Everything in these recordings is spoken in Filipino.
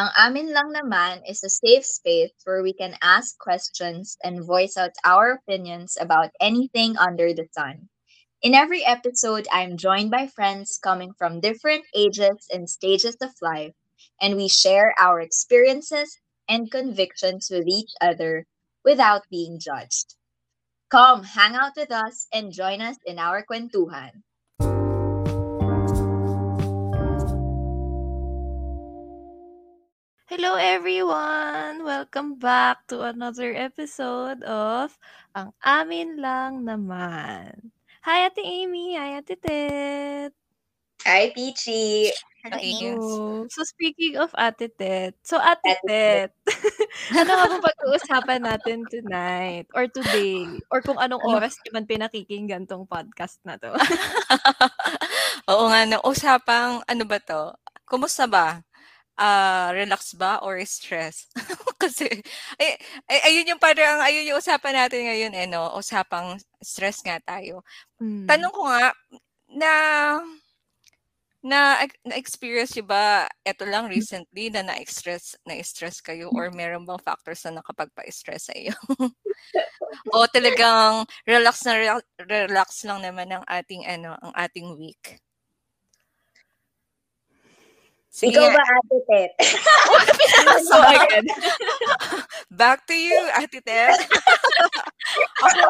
Ang Amin Lang Naman is a safe space where we can ask questions and voice out our opinions about anything under the sun. In every episode, I'm joined by friends coming from different ages and stages of life, and we share our experiences and convictions with each other without being judged. Come, hang out with us and join us in our kwentuhan. Hello everyone! Welcome back to another episode of Ang Amin Lang Naman. Hi Ate Amy! Hi Ate Tet! Hi, Peachy! Hello. So speaking of Ate Tet, so Ate Tet, ano nga bang pag-uusapan natin tonight or today or kung anong oras niyo man pinakikinggan tong podcast na to? Oo nga, no, usapang ano ba to? Kumusta ba? Ah, relax ba or stress? Kasi ay, ay ayun yung parang ayun yung usapan natin ngayon eh no, usapang stress nga tayo. Hmm. Tanong ko nga na na na-experience niyo ba eto lang recently na na-stress na-stress kayo or meron bang factors na nakapagpa-stress sa iyo? o talagang relax na rela- relax lang naman ang ating ano, ang ating week? Sige Ikaw ba, Ate Tet? So again, back to you, Ate Ted. ako,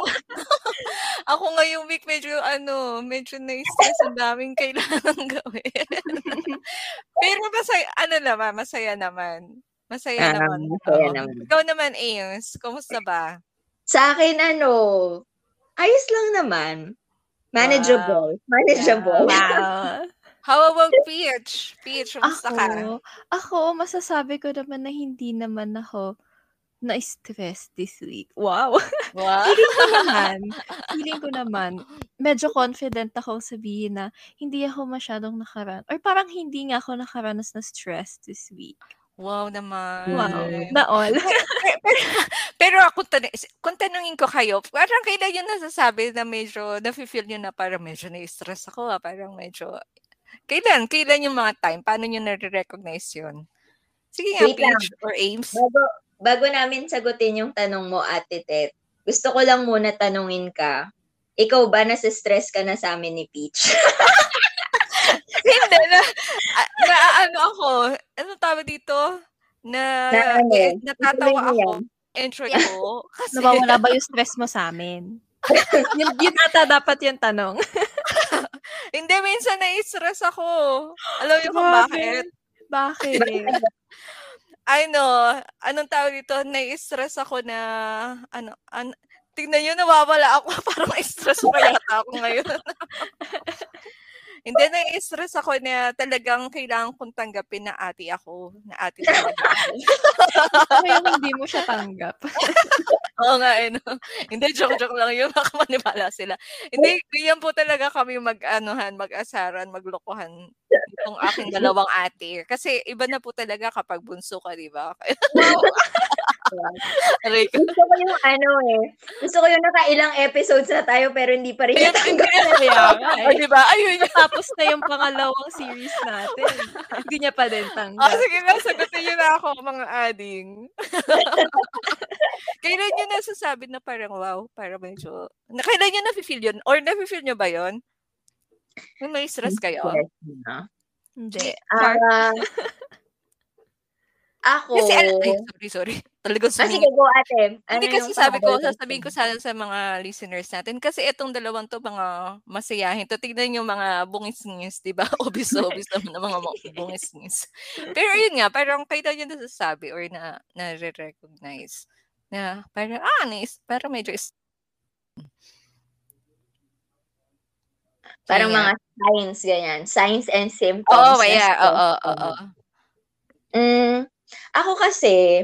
ako ngayong week medyo ano, medyo na-stress ang daming kailangan gawin. Pero masaya, ano naman, masaya naman. Masaya Ah, naman. masaya naman. Ikaw naman, Ames, kumusta ba? Sa akin, ano, ayos lang naman. Manageable. Manageable. Wow. How about Peach? Peach, kumusta ka? Ako, masasabi ko naman na hindi naman ako na-stress this week. Wow. Wow. Feeling ko naman, feeling ko naman, medyo confident ako sabihin na hindi ako masyadong nakaran or parang hindi nga ako nakaranas na stress this week. Wow naman. Wow. Na all. Pero ako, tan- kung tanungin ko kayo, parang kailan yun nasasabi na medyo, nafe-feel nyo na parang medyo na-stress ako, ah, parang medyo, kailan? Kailan yung mga time? Paano nyo na-recognize yun? Sige nga, Wait lang. Paige or Ames. Bago, bago namin sagutin yung tanong mo, Ate Tet, gusto ko lang muna tanungin ka, ikaw ba nasa-stress ka na sa amin ni Peach? Hindi, na, ah, na, ano ako, ano tawag dito? Na, Na ano? eh, natatawa ako. yan. Enjoy ko. Kasi, Nawawala ba yung stress mo sa amin? yun, yun ata dapat yung tanong. hindi, minsan na-stress ako. Alam niyo kung bakit? Bakit? ano, anong tawag dito, nai-stress ako na, ano, an, tingnan nyo, nawawala ako, parang stress pa yata ako ngayon. Hindi, nai-stress ako na talagang kailangan kong tanggapin na ate ako, na ate talaga ako. Yung hindi mo siya tanggap? Oo nga, eh, no? Hindi, joke-joke lang yun, baka manibala sila. Hindi, ganyan po talaga kami mag-anuhan, mag-asaran, maglokohan itong aking dalawang ate. Kasi iba na po talaga kapag bunso ka, di ba? Aray ko. gusto ko yung ano eh. Gusto ko yung nakailang episodes na tayo pero hindi pa rin. Kaya nga O, eh. di ba? Ayun yun. Tapos na yung pangalawang series natin. Hindi niya pa din Oh, tanggap. sige na, sagutin niyo na ako, mga ading. kailan niyo nasasabi na parang, wow, parang medyo, na, kailan niyo na-feel yun? Or na-feel niyo ba yun? Yung may stress kayo? Hindi. Ah, ako, Kasi, ay, sorry, sorry. Talagang ah, sige, sumingit. go ate. Ano Hindi kasi sabi ko, sasabihin ko sana sa mga listeners natin, kasi itong dalawang to, mga masayahin to. Tignan yung mga bungis-ngis, di ba? Obis-obis naman ng mga bungis-ngis. Pero yun nga, parang kailan yun nasasabi or na, na-recognize na parang, ah, nice, parang medyo is- Parang Ayan. mga signs, ganyan. Signs and symptoms. Oo, na yeah, oo, ka. oo. Mm, ako kasi,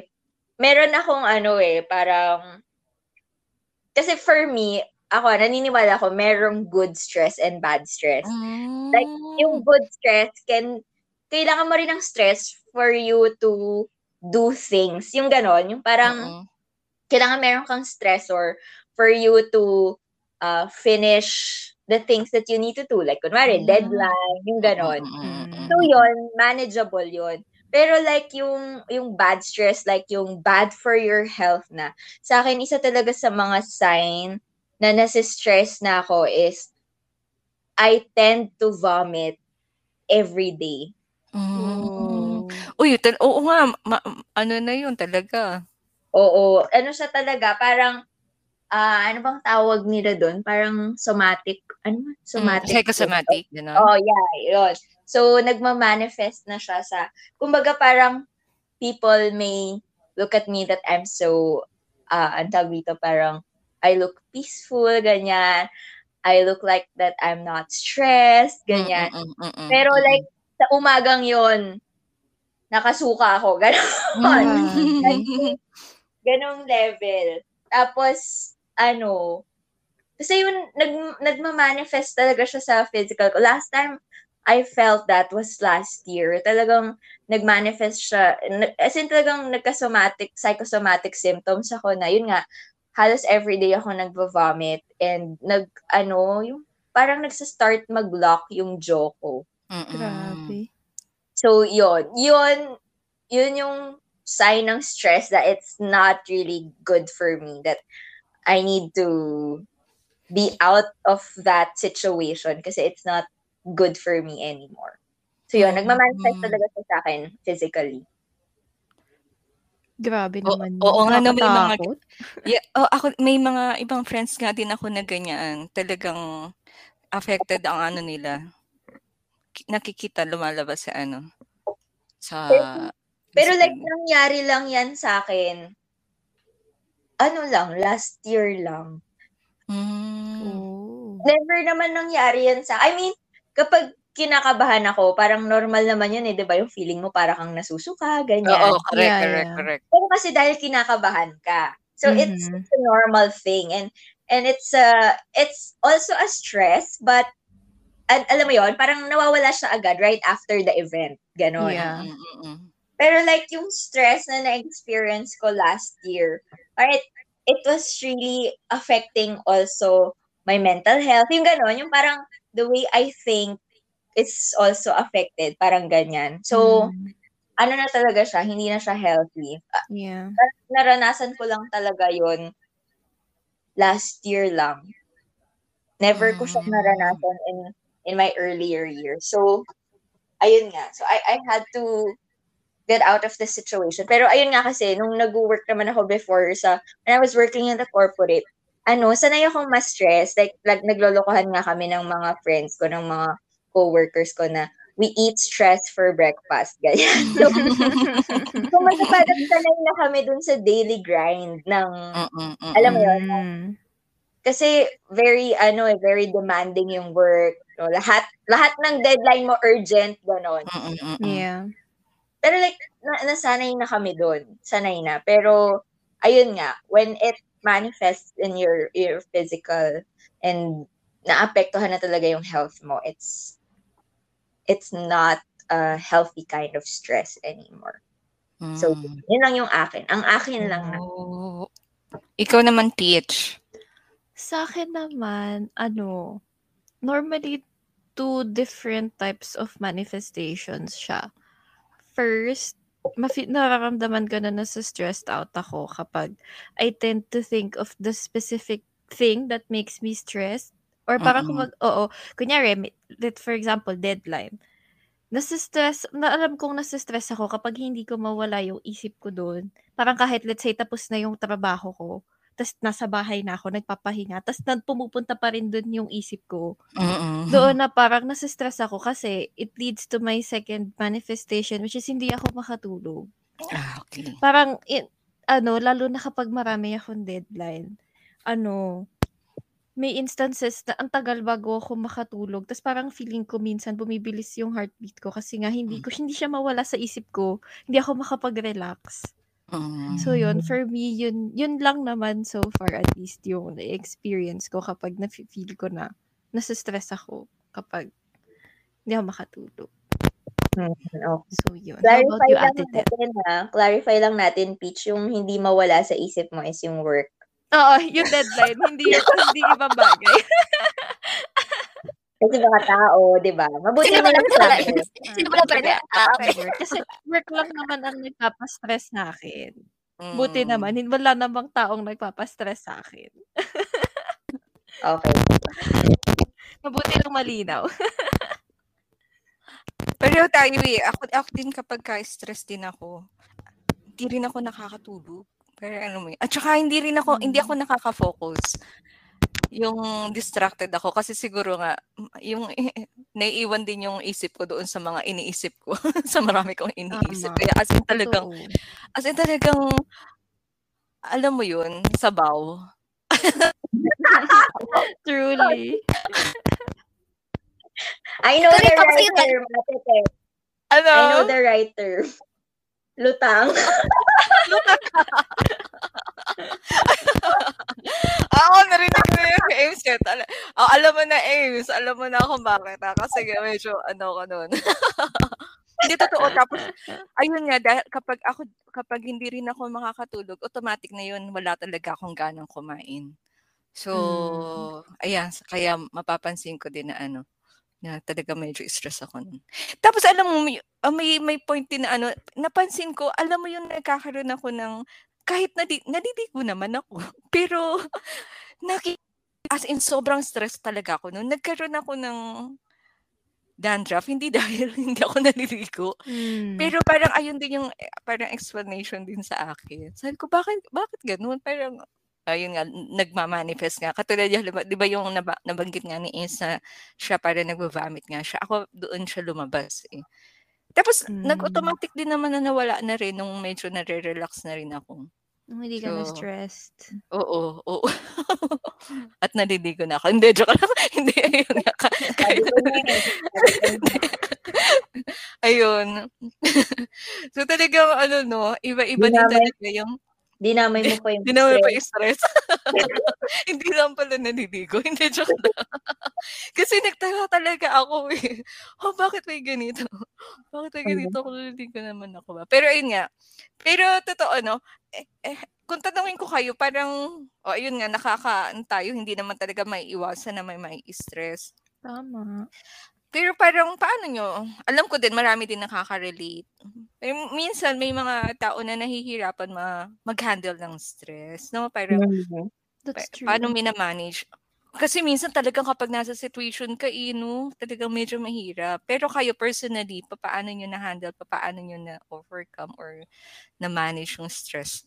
meron akong ano eh, parang, kasi for me, ako, naniniwala ako, merong good stress and bad stress. Like, Yung good stress, can, kailangan mo rin ng stress for you to do things. Yung ganon, yung parang, Oo. kailangan meron kang stressor for you to uh, finish the things that you need to do. Like, kunwari, Mm. deadline, yung ganon. Mm, mm, mm, So, yun, manageable yun. Pero like yung yung bad stress, like yung bad for your health na. Sa akin isa talaga sa mga sign na nasi-stress na ako is I tend to vomit every day. Mm. Uy, tal- oo nga, ma- ano na yun talaga. Oo, ano siya talaga, parang ah ano bang tawag nila doon? Parang somatic, ano? Mm, Somatic. psychosomatic, gano'n. Oh, yeah, yun. So, nagma-manifest na siya sa, kumbaga parang people may look at me that I'm so, uh, ang tawag dito, parang I look peaceful, ganyan. I look like that I'm not stressed, ganyan. Mm, mm, mm, Pero mm, like, sa umagang yon nakasuka ako, gano'n. mm. ganong level. Tapos, ano, kasi yun, nag, nagma-manifest talaga siya sa physical ko. Last time, I felt that was last year. Talagang nag-manifest siya. As in talagang nagka-somatic, psychosomatic symptoms ako na yun nga, halos everyday ako nagvo-vomit and nag, ano, yung parang nagsa-start mag-lock yung jaw ko. Mm-mm. Grabe. So, yun. Yun, yun yung sign ng stress that it's not really good for me. That I need to be out of that situation kasi it's not good for me anymore. So, yun. Mm. Nagmamanifest talaga siya sa akin physically. Grabe O- naman oo yun. nga na may mga-. Yeah, oh, ako may mga ibang friends nga din ako na ganyan. Talagang affected ang ano nila. Ki- Nakikita lumalabas sa ano sa Pero like, physical. nangyari lang yan sa akin. Ano lang, last year lang. Mm. Oh. Never naman nangyari yan sa, I mean, kapag kinakabahan ako, parang normal naman yun eh, di ba? Yung feeling mo para kang nasusuka, ganyan. Oo, correct, Yeah, correct, yeah. correct. Pero kasi dahil kinakabahan ka. So it's, Mhm. it's a normal thing and and it's uh it's also a stress but al- alam mo yon parang nawawala siya agad right after the event. Ganon. Yeah. Mm, mm, mm. Pero like yung stress na na-experience ko last year, right, it was really affecting also my mental health. Yung ganon, yung parang the way I think is also affected. Parang ganyan. So, Mm. ano na talaga siya, hindi na siya healthy. Yeah. naranasan ko lang talaga yon last year lang. Never ko siya Mm. naranasan in in my earlier years. So, ayun nga. So, I, I had to get out of the situation. Pero ayun nga kasi, nung nag-work naman ako before sa, when I was working in the corporate, ano, sanay akong ma-stress. Like, like, naglolokohan nga kami ng mga friends ko, ng mga co-workers ko na, we eat stress for breakfast. Ganyan. So, Kumbaga parang sanay na kami dun sa daily grind ng, Mm, mm, mm, alam mo yun, Mm. kasi very, ano eh, very demanding yung work. No? Lahat, lahat ng deadline mo urgent, ganon. Mm, mm, mm, mm. Yeah. Pero like, na, nasanay na kami dun. Sanay na. Pero, ayun nga, when it manifests in your, your physical and naapektuhan na talaga yung health mo, it's, it's not a healthy kind of stress anymore. So, Mm. yun lang yung akin. Ang akin lang na. Oh. Ikaw naman, Peach. Sa akin naman, ano, normally two different types of manifestations siya. First, mafi- nararamdaman ko na nasa stressed out ako kapag I tend to think of the specific thing that makes me stressed. Or parang kung mag, oo, kunyari, let for example, deadline. Nasa-stress, na alam kong nasa-stress ako kapag hindi ko mawala yung isip ko doon. Parang kahit let's say tapos na yung trabaho ko, tapos nasa bahay na ako, nagpapahinga, tapos nag- pumupunta pa rin doon yung isip ko. Mm, Doon na parang nasa-stress ako kasi it leads to my second manifestation which is hindi ako makatulog. Ah, okay. Parang, i- ano, lalo na kapag marami akong deadline, ano, may instances na ang tagal bago ako makatulog. Tapos parang feeling ko minsan bumibilis yung heartbeat ko kasi nga hindi ko hindi siya mawala sa isip ko. Hindi ako makapag-relax. Mm. So yun, for me, yun, yun lang naman so far at least yung experience ko kapag na-feel ko na nasa-stress ako kapag hindi ako makatulog. Hmm, okay. So yun. How about Clarify you, lang Ate natin ha. Clarify lang natin, Peach, yung hindi mawala sa isip mo is yung work. Oo, yung deadline. hindi, hindi ibang bagay. Kasi mga tao, di ba? Mabuti Sino na lang pala? sabi. Sino ba pala? Ah, okay. Kasi work lang naman ang nagpapastress sa akin. Buti Mm. naman, hin- wala namang taong nagpapastress sa akin. Okay. Mabuti lang malinaw. Pero tayo eh, ako, ako din kapag ka-stress din ako, hindi rin ako nakakatulog. Pero ano mo yun. At saka hindi rin ako, hindi ako nakaka-focus. Yung distracted ako kasi siguro nga, yung naiiwan din yung isip ko doon sa mga iniisip ko. sa marami kong iniisip. Tama. Kaya as in talagang, Totoo. as in talagang, alam mo yun, sabaw. Truly. I know Pero the right term. Ano? I know the right term. Lutang. Ako narinig ko na yung Ames yet. Al- oh, alam mo na Ames, alam mo na kung bakit. Ha? Kasi nga medyo ano ko nun. hindi totoo. Tapos, ayun nga, dahil kapag ako, kapag hindi rin ako makakatulog, automatic na yun, wala talaga akong ganang kumain. So, ayan, kaya mapapansin ko din na ano, na talaga medyo stress ako nun. Tapos alam mo, may, ah, may, may point din na ano, napansin ko, alam mo yung nagkakaroon ako ng, kahit nadi, nadidigo naman ako, pero, naki, as in, sobrang stress talaga ako nun. Nagkaroon ako ng dandruff, hindi dahil hindi ako naliligo. Mm. Pero parang ayun din yung eh, parang explanation din sa akin. Sabi ko, bakit, bakit ganun? Parang, ayun nga, nagmamanifest nga. Katulad yung, di ba yung naba, nabanggit nga ni Ace na siya parang nagva-vomit nga siya. Ako, doon siya lumabas eh. Tapos, Mm. nag-automatic din naman na nawala na rin nung medyo nare-relax na rin ako. Nung hindi ka So, stressed. Oo, oo. At naliligo na ako. Hindi, joke lang. Hindi, ayun nga. Na. ayun. so talagang ano no, iba-iba din talaga yung Dinamay mo pa yung Hindi naman pa stress. stress. Hindi lang pala naliligo. Hindi, joke lang. Kasi nagtaka talaga ako eh. Oh, bakit may ganito? Bakit may ganito? Kung naliligo naman ako ba? Pero ayun nga. Pero totoo, no? Eh, eh, kung tanungin ko kayo, parang, oh, ayun nga, nakakaan tayo. Hindi naman talaga may iwasan na may may stress. Tama. Pero parang paano nyo? Alam ko din, marami din nakaka-relate. Pero minsan may mga tao na nahihirapan ma- mag-handle ng stress. No? Parang Mhm. That's pa- true. paano minamanage? Kasi minsan talagang kapag nasa situation ka, eh, no, talagang medyo mahirap. Pero kayo personally, paano nyo na-handle, paano nyo na-overcome or na-manage yung stress?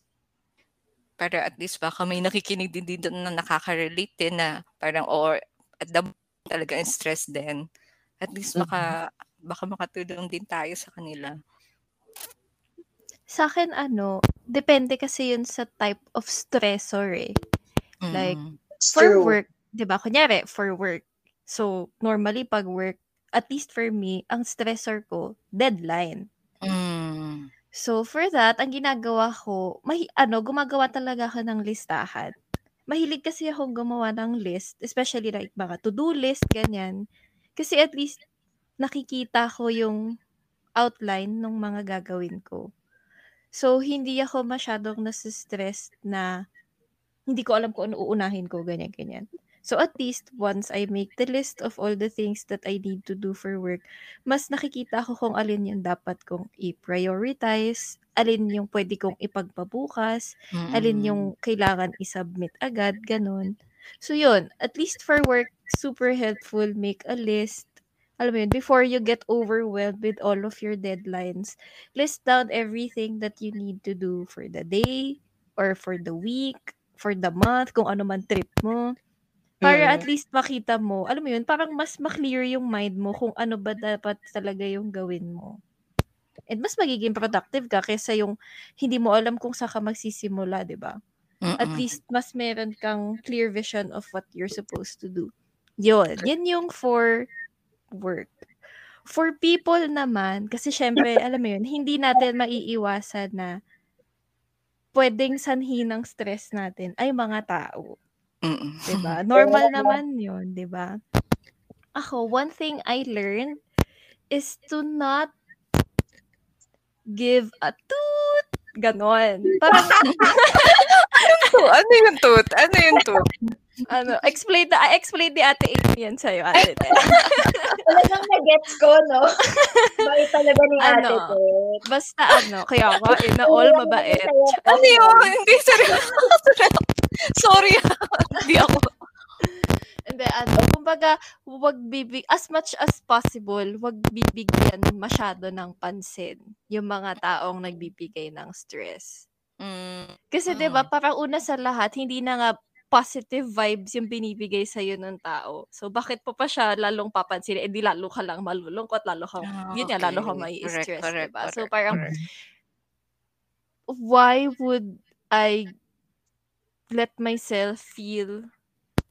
Para at least baka may nakikinig din dito na nakaka-relate din na parang or at the talaga stress din. At least baka, baka makatulong din tayo sa kanila. Sa akin, ano, depende kasi yun sa type of stressor eh. Like, Mm. It's for true. work, 'di ba? Kunyari, for work. So, normally pag work, at least for me, ang stressor ko, deadline. Mm. So, for that, ang ginagawa ko, mahi, ano, gumagawa talaga ako ng listahan. Mahilig kasi akong gumawa ng list, especially like mga to-do list, ganyan. Kasi at least, nakikita ko yung outline ng mga gagawin ko. So, hindi ako masyadong nasa-stress na hindi ko alam kung ano uunahin ko, ganyan-ganyan. So, at least, once I make the list of all the things that I need to do for work, mas nakikita ko kung alin yung dapat kong i-prioritize, alin yung pwede kong ipagpabukas, alin yung kailangan i-submit agad, ganun. So, yun. At least for work, super helpful. Make a list. Alam mo yun, before you get overwhelmed with all of your deadlines, list down everything that you need to do for the day, or for the week, for the month, kung ano man trip mo. Para Mm. at least makita mo, alam mo yun, parang mas maklear yung mind mo kung ano ba dapat talaga yung gawin mo. And mas magiging productive ka kaysa yung hindi mo alam kung saan ka magsisimula, di ba? At Mm-mm. least mas meron kang clear vision of what you're supposed to do. Yun. Yan yung for work. For people naman, kasi syempre, alam mo yun, hindi natin maiiwasan na pwedeng sanhi ng stress natin ay mga tao. Mm-mm. 'di ba? Normal naman 'yun, 'di ba? Ako, one thing I learned is to not give a toot. Ganon. Parang, To, ano yung tooth? Ano yung tooth? ano, explain na, explain ni Ate Amy yan sa'yo, Ate Ted. Talagang na-gets ko, no? Bakit talaga ni Ate Ano? Ted. Basta ano, kaya nga, in all mabait. Ano yun? Hindi, seryoso. Sorry. Hindi ako. Hindi, ano, kumbaga, wag bibig, as much as possible, wag bibigyan masyado ng pansin yung mga taong nagbibigay ng stress. Mm, Kasi 'di ba, parang una sa lahat, hindi na nga positive vibes yung binibigay sa ng tao. So bakit pa pa siya lalong papansin? Eh di lalo ka lang malulungkot, lalo kang Ah, yun nga lalo okay. kang mai Correct, stress, correct, 'di ba? So parang correct. why would I let myself feel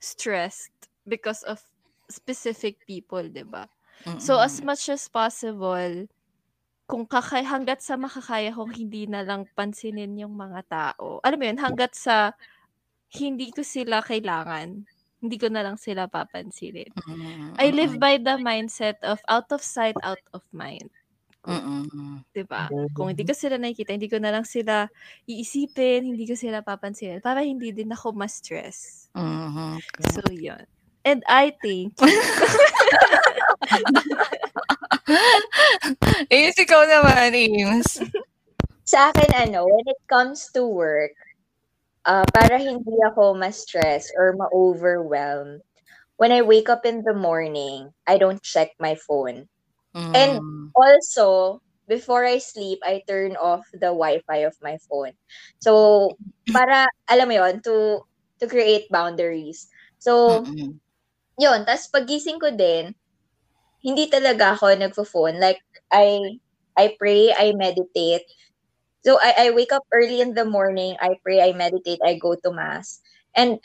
stressed because of specific people, 'di ba? So as much as possible, kung kakay hangga't sa makakaya kong hindi na lang pansinin yung mga tao. Alam mo yun, hangga't sa hindi ko sila kailangan, hindi ko na lang sila papansinin. Mm, I live mm, by the mindset of out of sight, out of mind. mm, 'Di ba? Kung hindi ko sila nakikita, hindi ko na lang sila iisipin, hindi ko sila papansinin para hindi din ako ma-stress. mhm, So, yun. And I think Eh, ikaw naman, Ames. Sa akin, ano, when it comes to work, ah, para hindi ako ma-stress or ma-overwhelm, when I wake up in the morning, I don't check my phone. And Mm, Also, before I sleep, I turn off the Wi-Fi of my phone. So, para, alam mo yon to, to create boundaries. So, mm, yun. Tapos, pagising ko din, hindi talaga ako nagfo-phone. Like, I, I pray, I meditate. So, I, I wake up early in the morning, I pray, I meditate, I go to mass. And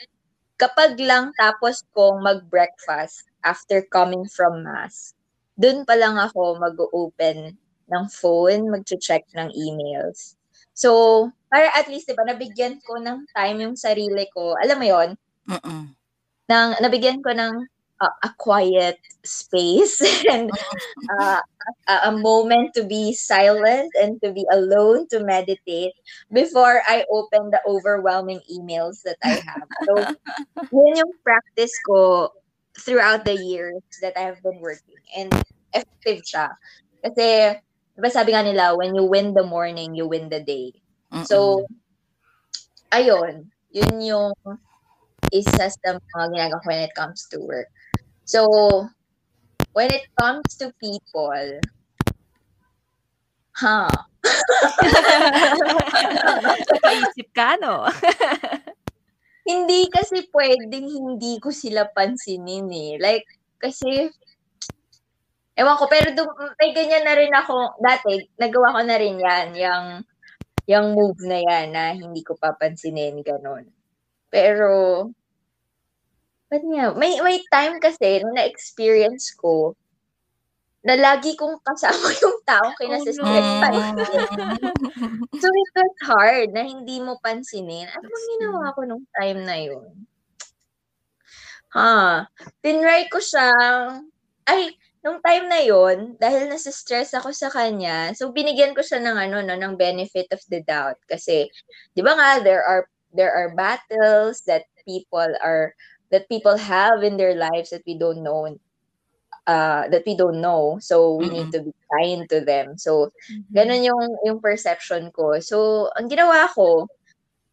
kapag lang tapos kong mag-breakfast after coming from mass, dun pa lang ako mag-open ng phone, mag-check ng emails. So, para at least, di ba, nabigyan ko ng time yung sarili ko. Alam mo yon mm, nang nabigyan ko ng a quiet space and uh, a, a moment to be silent and to be alone to meditate before I open the overwhelming emails that I have. So, yun yung practice ko throughout the years that I have been working. And effective siya. Kasi, diba sabi nga nila, when you win the morning, you win the day. mm, So, ayun, yun yung isa sa mga ginagawa when it comes to work. So, when it comes to people, ha, Nakaisip ka, no? hindi kasi pwedeng hindi ko sila pansinin eh. Like, kasi, ewan ko, pero dum- may ganyan na rin ako, dati, nagawa ko na rin yan, yung, yung move na yan na hindi ko papansinin, ganun. Pero, ba't nga, may, may time kasi, nung na-experience ko, na lagi kong kasama yung taong kinasustress Oh, no. So, it was hard na hindi mo pansinin. Ano bang ginawa ko nung time na yun? Ha, tinry ko siyang, ay, nung time na yun, dahil nasa-stress ako sa kanya, so binigyan ko siya ng ano, no, ng benefit of the doubt. Kasi, di ba nga, there are, there are battles that people are, that people have in their lives that we don't know uh, that we don't know. So, we need to be kind to them. So, Ganon yung, yung perception ko. So, ang ginawa ko,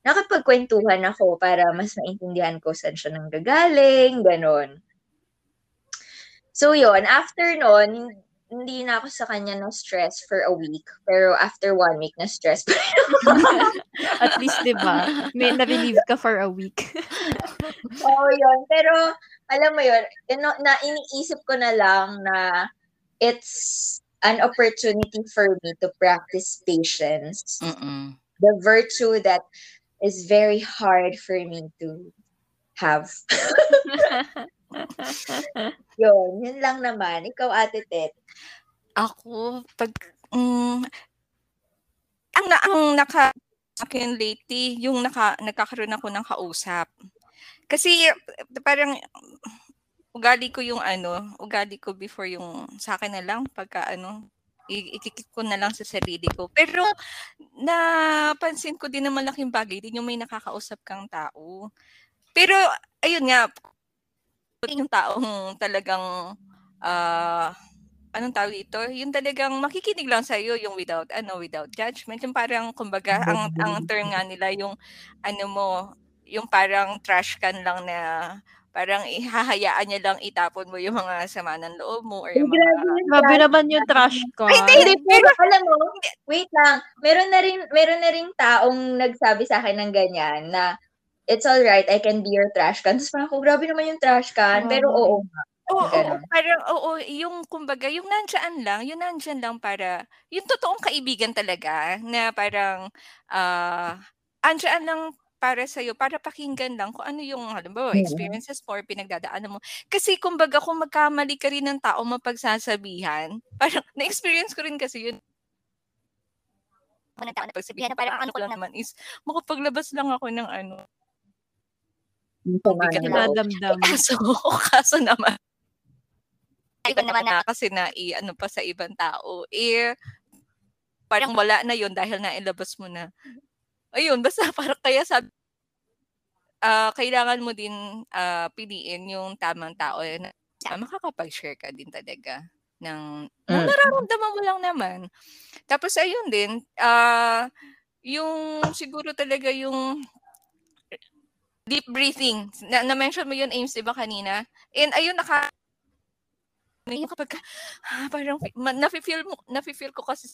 nakapagkwentuhan ako para mas maintindihan ko saan siya nanggagaling, ganon. So, yon after nun, hindi na ako sa kanya na stress for a week. Pero after one week, na stress pa. At least, di ba? May na-relieve ka for a week. Oo, yun. Pero, alam mo yun, ino, na iniisip ko na lang na it's an opportunity for me to practice patience. Mm, The virtue that is very hard for me to have. Yun, yun lang naman. Ikaw, Ate Tet. Ako, pag, mm, ang, na, ang naka, akin lately, yung naka, nagkakaroon ako ng kausap. Kasi, parang, ugali ko yung ano, ugali ko before yung sa akin na lang, pagka ano, i- ikikip ko na lang sa sarili ko. Pero, napansin ko din na malaking bagay din yung may nakakausap kang tao. Pero, ayun nga, yung taong talagang, ah, anong tawag dito, yung talagang makikinig lang sa iyo yung without ano, without judgment, yung parang kumbaga ang ang term nga nila yung ano mo, yung parang trash can lang na parang ihahayaan niya lang itapon mo yung mga sama ng loob mo or yung mga Grabe naman. Yung trash can. Ay, hindi, pero alam mo, wait lang, meron na rin, meron na rin taong nagsabi sa akin ng ganyan na it's alright, I can be your trash can. Tapos parang, oh, grabe naman yung trash can. Pero oo nga. Oo, oo, parang oo, yung kumbaga, yung nandiyan lang, yung nandiyan lang para, yung totoong kaibigan talaga, na parang, ah, andyan lang para sa'yo, para pakinggan lang kung ano yung, halimbawa, Mm. experiences mo or pinagdadaanan mo. Kasi kumbaga, kung magkamali ka rin ng tao mapagsasabihan, parang, na-experience ko rin kasi yun. Ng tao na pagsabihan, na parang ang ano ko lang naman is, makapaglabas lang ako ng ano, Ng loob. Nadamdam. kaso, kaso naman, iba naman na kasi na i-ano pa sa ibang tao, eh, parang wala na yun dahil nailabas mo na. Ayun, basta parang kaya sabi, ah, kailangan mo din ah, piliin yung tamang tao eh, na na makakapag-share ka din talaga ng, ng Mm. nararamdaman mo lang naman. Tapos ayun din, ah, yung siguro talaga yung deep breathing. Na, na-mention mo yun, Ames, di ba kanina? And ayun, naka, kapag, ah, parang, nafe-feel mo, nafe-feel ko kasi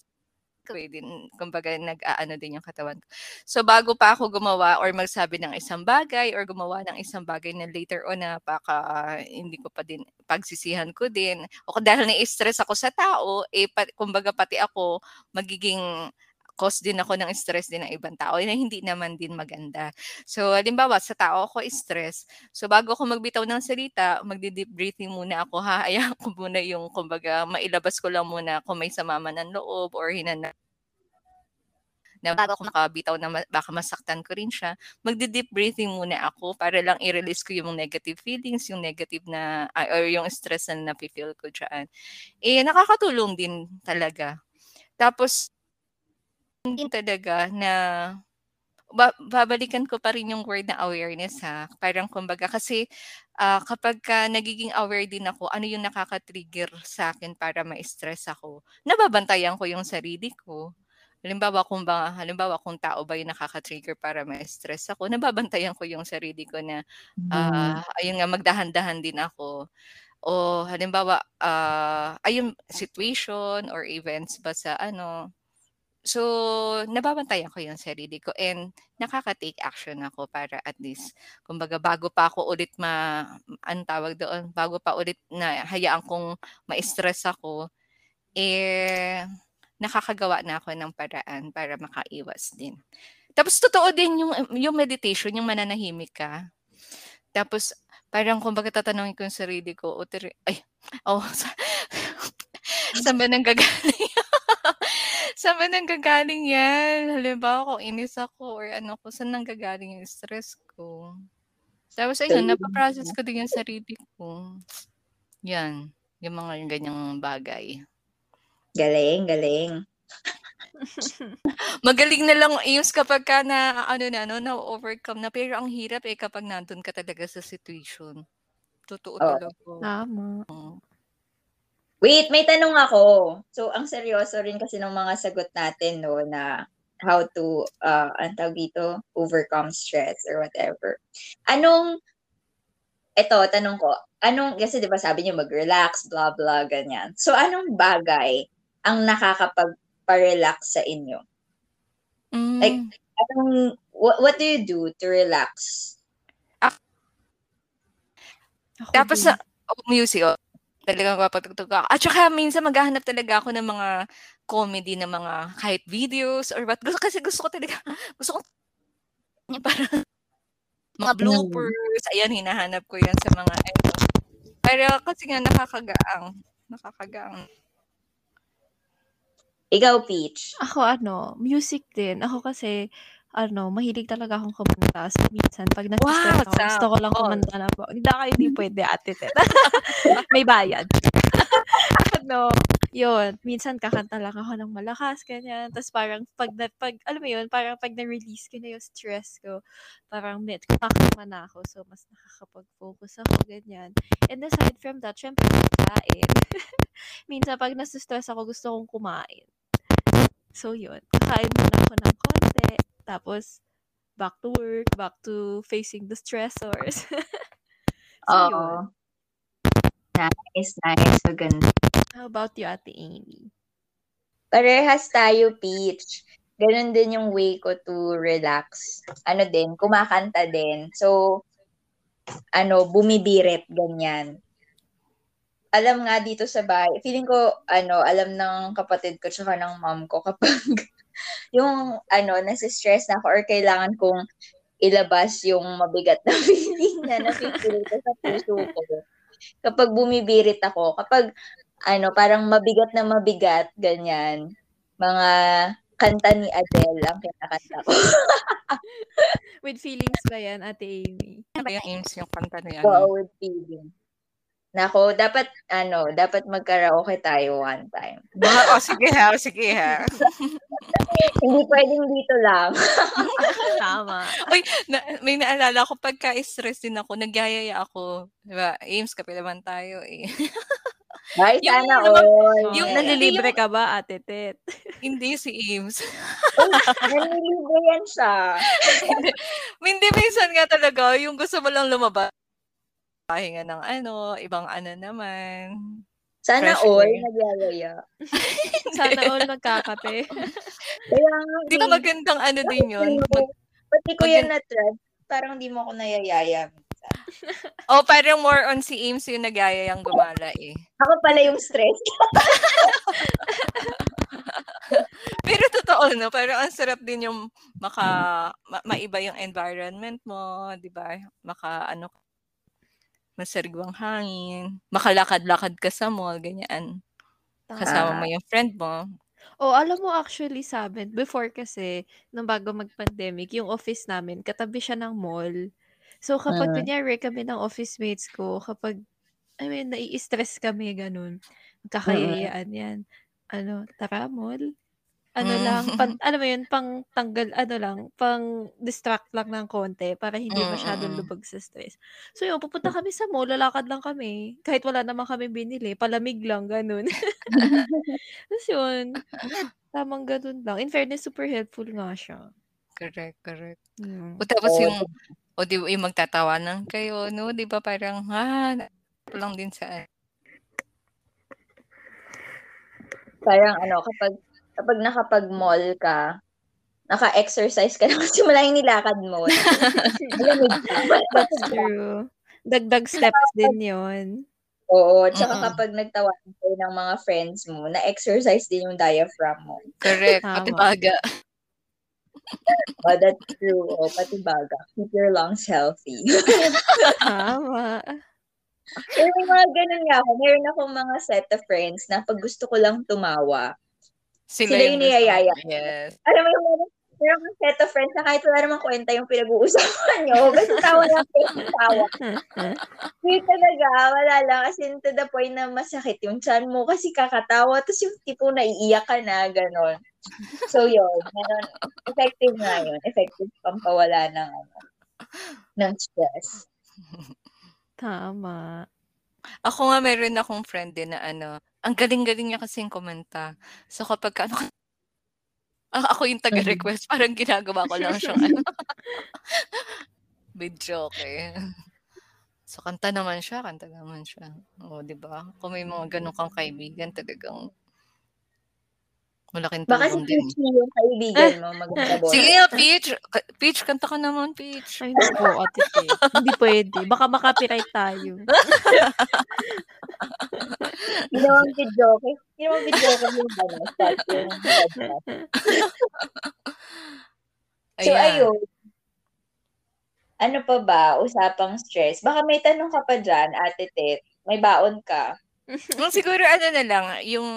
ko eh, din, kumbaga, nag-aano din yung katawan ko. So, bago pa ako gumawa or magsabi ng isang bagay or gumawa ng isang bagay na later on na baka ah, hindi ko pa din, pagsisihan ko din. O dahil na-stress ako sa tao, eh, pa, kumbaga pati ako, magiging cause din ako ng stress din ng ibang tao na hindi naman din maganda. So, halimbawa, sa tao ako stress. So, bago ako magbitaw ng salita, magdi-deep breathing muna ako. Hahayaan ko muna yung, kumbaga, mailabas ko lang muna kung may sama man ng loob or hinana na bago ako makabitaw na baka masaktan ko rin siya, magdi-deep breathing muna ako para lang i-release ko yung negative feelings, yung negative na, or yung stress na nafe-feel ko dyan. Eh, nakakatulong din talaga. Tapos, din talaga na ba- babalikan ko pa rin yung word na awareness ha. Parang kumbaga kasi ah, kapag ka nagiging aware din ako, ano yung nakaka-trigger sa akin para ma-stress ako, nababantayan ko yung sarili ko. Halimbawa kung ba, halimbawa kung tao ba yung nakaka-trigger para ma-stress ako, nababantayan ko yung sarili ko na Mm. ah, ayun nga magdahan-dahan din ako. O halimbawa, ah, ayun situation or events ba sa ano, So, nababantayan ko yung sarili ko and nakaka-take action ako para at least, kumbaga bago pa ako ulit ma, ang tawag doon, bago pa ulit na hayaan kong ma-stress ako, eh, nakakagawa na ako ng paraan para makaiwas din. Tapos totoo din yung, yung meditation, yung mananahimik ka. Tapos, parang kumbaga tatanungin ko yung sarili ko, o ay, oh, sa, saan ba nanggagaling? saan ba nanggagaling yan? Halimbawa kung inis ako or ano ko, saan nanggagaling yung stress ko? Tapos ayun, napaprocess ko din yung sarili ko. Yan, yung mga yung ganyang bagay. Galing, galing. Magaling na lang Ames kapag ka na ano na no, na overcome na pero ang hirap eh kapag nandun ka talaga sa situation. Totoo Oo. talaga. Tama. Wait, may tanong ako. So, ang seryoso rin kasi ng mga sagot natin, no, na how to, uh, ang tawag dito, overcome stress or whatever. Anong, eto, tanong ko, anong, kasi di ba sabi niyo mag-relax, blah, blah, ganyan. So, anong bagay ang nakakapag-relax sa inyo? Mm. Like, Anong, what, what do you do to relax? Ako Tapos din. oh, music, oh, talagang papatugtog ako. At saka minsan maghahanap talaga ako ng mga comedy na mga kahit videos or what. Gusto, kasi gusto ko talaga, gusto ko yung parang mga bloopers. Ayan, hinahanap ko yan sa mga ano. Pero kasi nga nakakagaang. Nakakagaang. Ikaw, Peach. Ako ano, music din. Ako kasi, ano, mahilig talaga akong kumanta. So, minsan, pag Wow, nasa-stress ako, sa- gusto ko lang kumanta na po. Hindi kayo, hindi pwede, ate Tet. May bayad. ano, yun, minsan kakanta lang ako ng malakas, ganyan. Tapos parang pag, na, pag alam mo yun, parang pag na-release ko na yung stress ko, parang med, kakama na ako. So, mas nakakapag-focus ako, ganyan. And aside from that, syempre, kain. minsan pag nasustress ako, gusto kong kumain. So, yun. Kakain muna ako ng konti. Tapos, back to work, back to facing the stressors. so, Oo. Yun. Nice, nice. Maganda. How about you, Ate Amy? Parehas tayo, Peach. Ganun din yung way ko to relax. Ano din, kumakanta din. So, ano, bumibirit, ganyan. Alam nga dito sa bahay, feeling ko, ano, alam ng kapatid ko tsaka ng mom ko kapag yung, ano, nasa-stress na ako or kailangan kong ilabas yung mabigat na feeling na napipili ko sa puso ko. Kapag bumibirit ako, kapag ano, parang mabigat na mabigat, ganyan. Mga kanta ni Adele ang kinakanta ko. with feelings ba yan, Ate Amy? Ano yung aims yung kanta ni ano? Oo, with feelings. Nako, dapat, ano, dapat magkaraoke tayo one time. oh, sige ha, sige ha. Hindi pwedeng dito lang. Tama. Uy, na, may naalala ko, pagka-stress din ako, nagyayaya ako. Diba, aims, kape naman tayo eh. Ay, yung, sana all. Yung nalilibre ka ba, Ate Tet? Hindi si Eames. nalilibre yan siya. hindi, minsan nga talaga, yung gusto mo lang lumabas. Pahinga ng ano, ibang ano naman. Sana Fresh all nagyayaya. Sana all magkakape. Kaya Di ba magandang ano din yun? Mag, pati ko yan na-try. Parang di mo ako nayayaya oh, parang more on si Ames yung nagyayayang gumala eh. Ako pala yung stress. Pero totoo, no? Pero ang sarap din yung maka, ma- maiba yung environment mo, di ba? Maka, ano, masarigwang hangin, makalakad-lakad ka sa mall, ganyan. Kasama mo yung friend mo. Oh, alam mo actually sa amin, before kasi, nung bago mag-pandemic, yung office namin, katabi siya ng mall. So, kapag Mm. kunyari kami ng office mates ko, kapag, I mean, nai-stress kami, ganun. Magkakayayaan yan. Ano, tara, mall. Ano lang, pan, alam mo yun, pang tanggal, ano lang, pang distract lang ng konti para hindi Mm, masyadong mm. lubag sa stress. So yun, pupunta kami sa mall, lalakad lang kami. Kahit wala naman kami binili, palamig lang, ganun. Tapos yun, tamang ganun lang. In fairness, super helpful nga siya. Correct, correct. Mm. O tapos yung o di ba yung magtatawanan kayo, no? Di ba parang, ha, lang din sa Parang ano, kapag kapag nakapag-mall ka, naka-exercise ka na kasi wala yung nilakad mo. That's true. Dagdag steps din yon. Oo, tsaka uh-huh. kapag nagtawanan kayo ng mga friends mo, na-exercise din yung diaphragm mo. Correct. Pati baga oh, that's true. Oh, pati baga. Keep your lungs healthy. Tama. Pero may mga ganun nga ako. Meron akong mga set of friends na pag gusto ko lang tumawa, sila, sila yung niyayaya. Yes. Alam mo yung meron kang set of friends na kahit wala namang kwenta yung pinag-uusapan nyo, basta tawa lang kayo tawa. Hindi talaga, wala lang. Kasi to the point na masakit yung chan mo kasi kakatawa, tapos yung tipo na iiyak ka na, gano'n. So yun, meron, effective nga yun. Effective pampawala ng, ano, ng stress. Tama. Ako nga meron akong friend din na ano, ang galing-galing niya kasing kumanta. So kapag ano, Ah, ako yung taga-request, parang ginagawa ko lang siyang ano, joke eh. So, kanta naman siya, kanta naman siya. Oo, 'di ba? Kung may mga gano'n kang kaibigan, talagang malaking Baka si tulong din. Peach yung kaibigan mo, maganda Sige nga, Peach. Peach, kanta ka naman, Peach. Ay, naku, ate Pe. Hindi pwede. Baka makapiright tayo. Ginawang video, okay? Ginawang video ko yung ano, start yung So, ayun. Ano pa ba? Usapang stress. Baka may tanong ka pa dyan, Ate Tet. May baon ka. siguro ano na lang, yung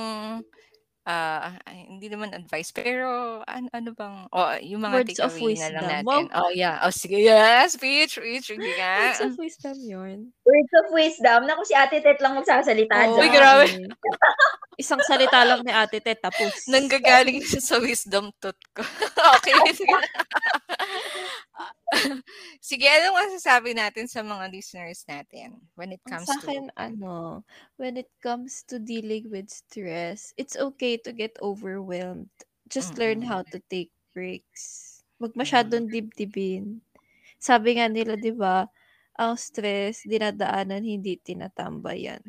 ah, hindi naman advice, pero ano, ano bang, oh, yung mga Words of takeaway na lang wisdom. natin. Wow. Oh, yeah. Oh, sige. Yes, speech, speech. Sige nga. Words of wisdom yun. Words of wisdom. Naku, si Ate Tet lang magsasalita dyan. Uy, grabe. Isang salita lang ni Ate Tet, tapos. Nanggagaling siya sa wisdom tooth ko. okay. Sige. sige, anong masasabi natin sa mga listeners natin when it comes sa akin, to... ano, when it comes to dealing with stress, it's okay to get overwhelmed. Just mm-hmm. learn how to take breaks. Wag masyadong dibdibin. Sabi nga nila, di ba, ang stress, dinadaanan, hindi tinatambayan.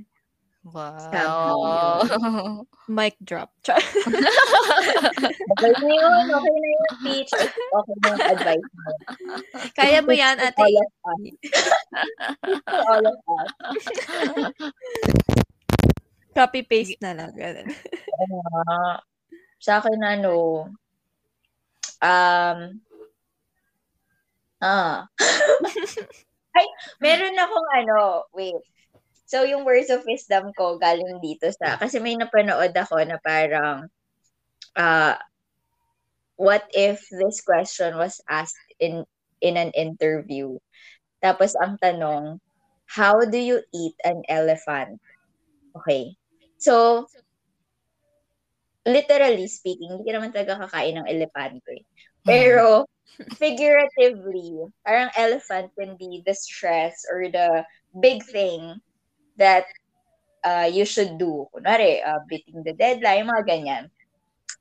Wow. Mic drop. okay na yun. Okay na yun, speech. Okay na yung advice mo. Kaya mo yan, ate. All of us. All of us. Copy-paste na lang. Ganun. Uh, sa akin, ano, um, ah, ay, meron akong ano, wait, So, yung words of wisdom ko galing dito sa, kasi may napanood ako na parang, uh, what if this question was asked in in an interview? Tapos ang tanong, how do you eat an elephant? Okay. So, literally speaking, hindi ka naman talaga kakain ng elepante. Pero, figuratively, parang elephant can be the stress or the big thing that uh, you should do. Kunwari, uh, beating the deadline, mga ganyan.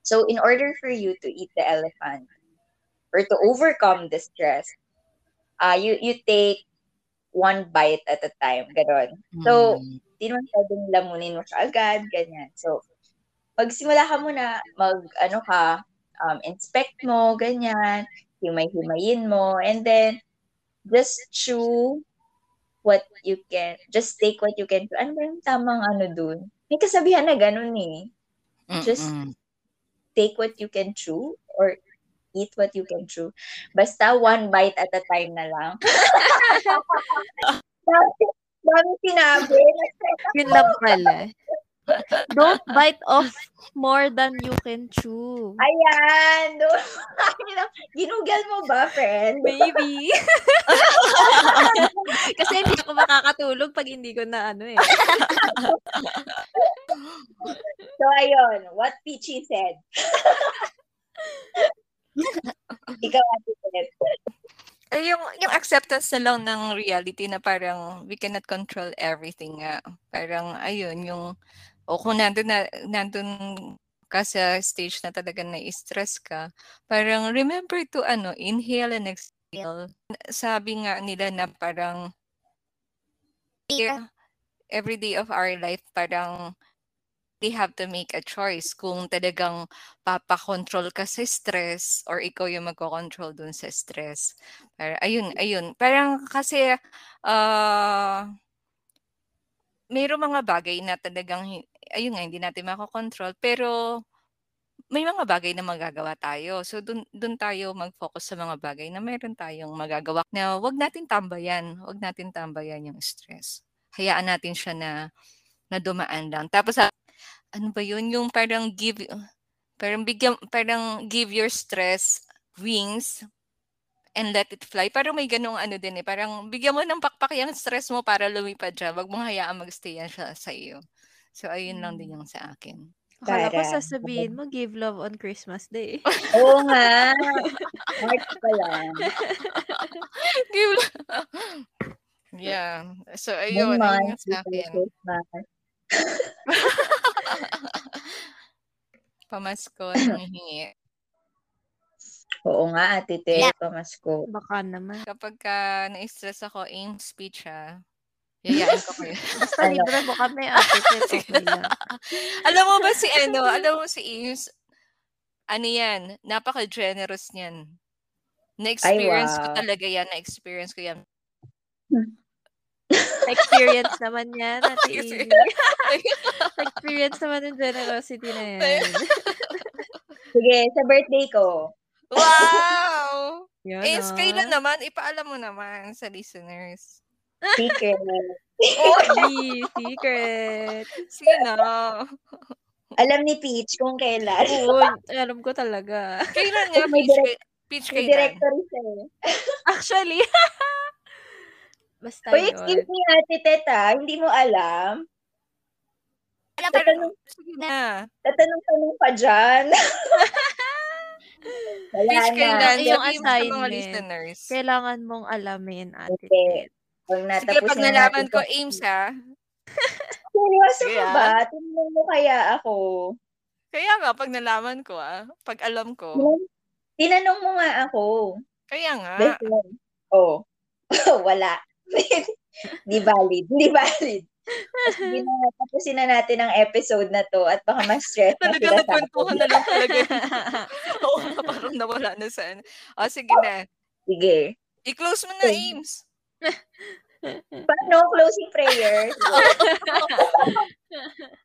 So, in order for you to eat the elephant or to overcome the stress, uh, you, you take one bite at a time. Ganon. So, mm. Di naman pwedeng lamunin mo siya agad, ganyan. So, pagsimula ka muna, mag, ano ka, um, inspect mo, ganyan, himay-himayin mo, and then, just chew what you can, just take what you can. Ano ba yung tamang ano dun? May kasabihan na ganun eh. Just Mm-mm. take what you can chew or eat what you can chew. Basta one bite at a time na lang. Dami sinabi. Lang pala. Don't bite off more than you can chew. Ayan. Ginugel mo ba, friend? Maybe. Kasi hindi ako makakatulog pag hindi ko na ano eh. so, ayun. What Peachy said. Ikaw, Ate eh, yung, yung acceptance na lang ng reality na parang we cannot control everything nga. Parang, ayun, yung o kung nandun na nandun ka sa stage na talaga na-stress ka, parang remember to ano, inhale and exhale. Sabi nga nila na parang every day of our life parang they have to make a choice kung talagang papakontrol ka sa stress or ikaw yung magko-control dun sa stress. Pero ayun, ayun. Parang kasi uh, mayroong mga bagay na talagang ayun nga, hindi natin makokontrol. Pero may mga bagay na magagawa tayo. So dun, dun tayo mag-focus sa mga bagay na meron tayong magagawa na wag natin tambayan. Wag natin tambayan yung stress. Hayaan natin siya na na dumaan lang. Tapos ano ba yun? Yung parang give parang bigyan parang give your stress wings and let it fly. Parang may ganung ano din eh. Parang bigyan mo ng pakpak yung stress mo para lumipad siya. Wag mong hayaan magstay yan siya sa iyo. So, ayun lang din hmm. yung sa akin. Akala ko sasabihin mo, give love on Christmas Day. Oo nga. March pa lang. give love. Yeah. So, ayun. Ayun yung sa akin. Pamasko, nangihingi. Oo nga, Ate Te, yeah. pamasko. Baka naman. Kapag ka na-stress ako, aim speech ha. Yayain ko kayo. Basta libre mo kami, ate. Okay alam mo ba si ano, alam mo si Ames, ano yan, napaka-generous niyan. Na-experience wow. ko talaga yan, na-experience ko yan. Experience naman yan, Ate Amy. experience naman yung generosity na yan. Sige, sa birthday ko. Wow! Yan, eh, oh. kailan naman? Ipaalam mo naman sa listeners. Secret. Oy, secret. Sige na. Alam ni Peach kung kailan. Oo, alam ko talaga. Kailan nga, Peach? Direct, Peach kailan? directory siya eh. Actually. Basta Uy, excuse me, Ate Teta. Hindi mo alam? Pa rin. Sige na. Tatanong-tanong pa dyan. Wala Please, na. kailan? Yung sa mga assignment. listeners. Kailangan mong alamin, Ate Okay. Ted. Pag Sige, pag na nalaman ko, Ames ha. Seryoso ka ba? Tingnan mo kaya ako. Kaya nga, pag nalaman ko ah. Pag alam ko. Tinanong mo nga ako. Kaya nga. Friend. Oh. Wala. Di valid. Di valid. Tapusin na natin ang episode na to at baka mas stress na Talaga sila sa nagkwentuhan na lang talaga. Oo, nga, parang nawala na sa ano. O, sige na. Sige. I-close mo na, Sige. Ames. Paano? Closing prayer?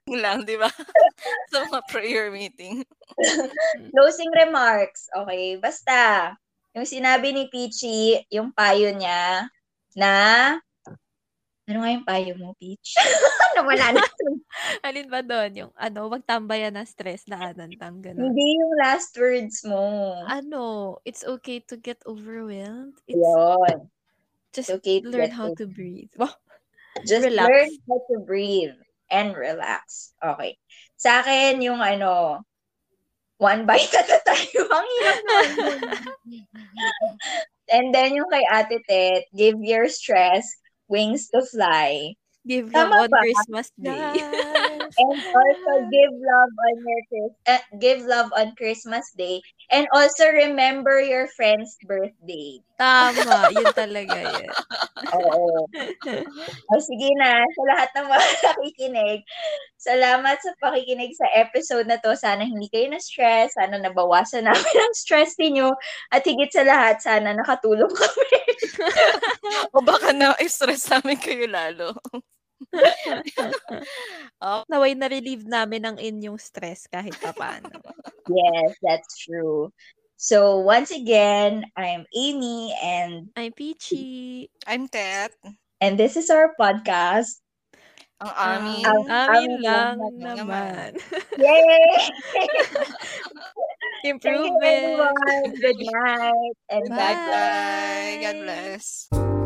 Lang, di ba? sa mga prayer meeting. Closing remarks. Okay. Basta, yung sinabi ni Peachy, yung payo niya na ano nga yung payo mo, Peach? Nawala na. Alin ba doon? Yung ano, wag tambayan ng stress, daanan lang, gano'n. Hindi yung last words mo. Ano, it's okay to get overwhelmed. It's Yun. just It's okay to learn get how to breathe. Wow. Just Relax. learn how to breathe and relax. Okay. Sa akin, yung ano, one bite at a time. Ang hirap naman. And then yung kay Ate Tet, give your stress wings to fly. Give Tama love on ba? Christmas Day. And also give love on your uh, give love on Christmas Day. And also remember your friend's birthday. Tama, yun talaga yun. Oo. O sige na, sa lahat ng mga nakikinig, salamat sa pakikinig sa episode na to. Sana hindi kayo na-stress, sana nabawasan namin ang stress ninyo, at higit sa lahat, sana nakatulong kami. o baka na-stress namin kayo lalo. Naway na-relieve namin ang inyong stress kahit papaano. yes, that's true. So once again, I'm Amy, and I'm Peachy. I'm Tet. and this is our podcast. Ang amin. Ang- amin amin lang lang naman. Yay! Thank you, Improvement. Good night and bless. Bye. God bless.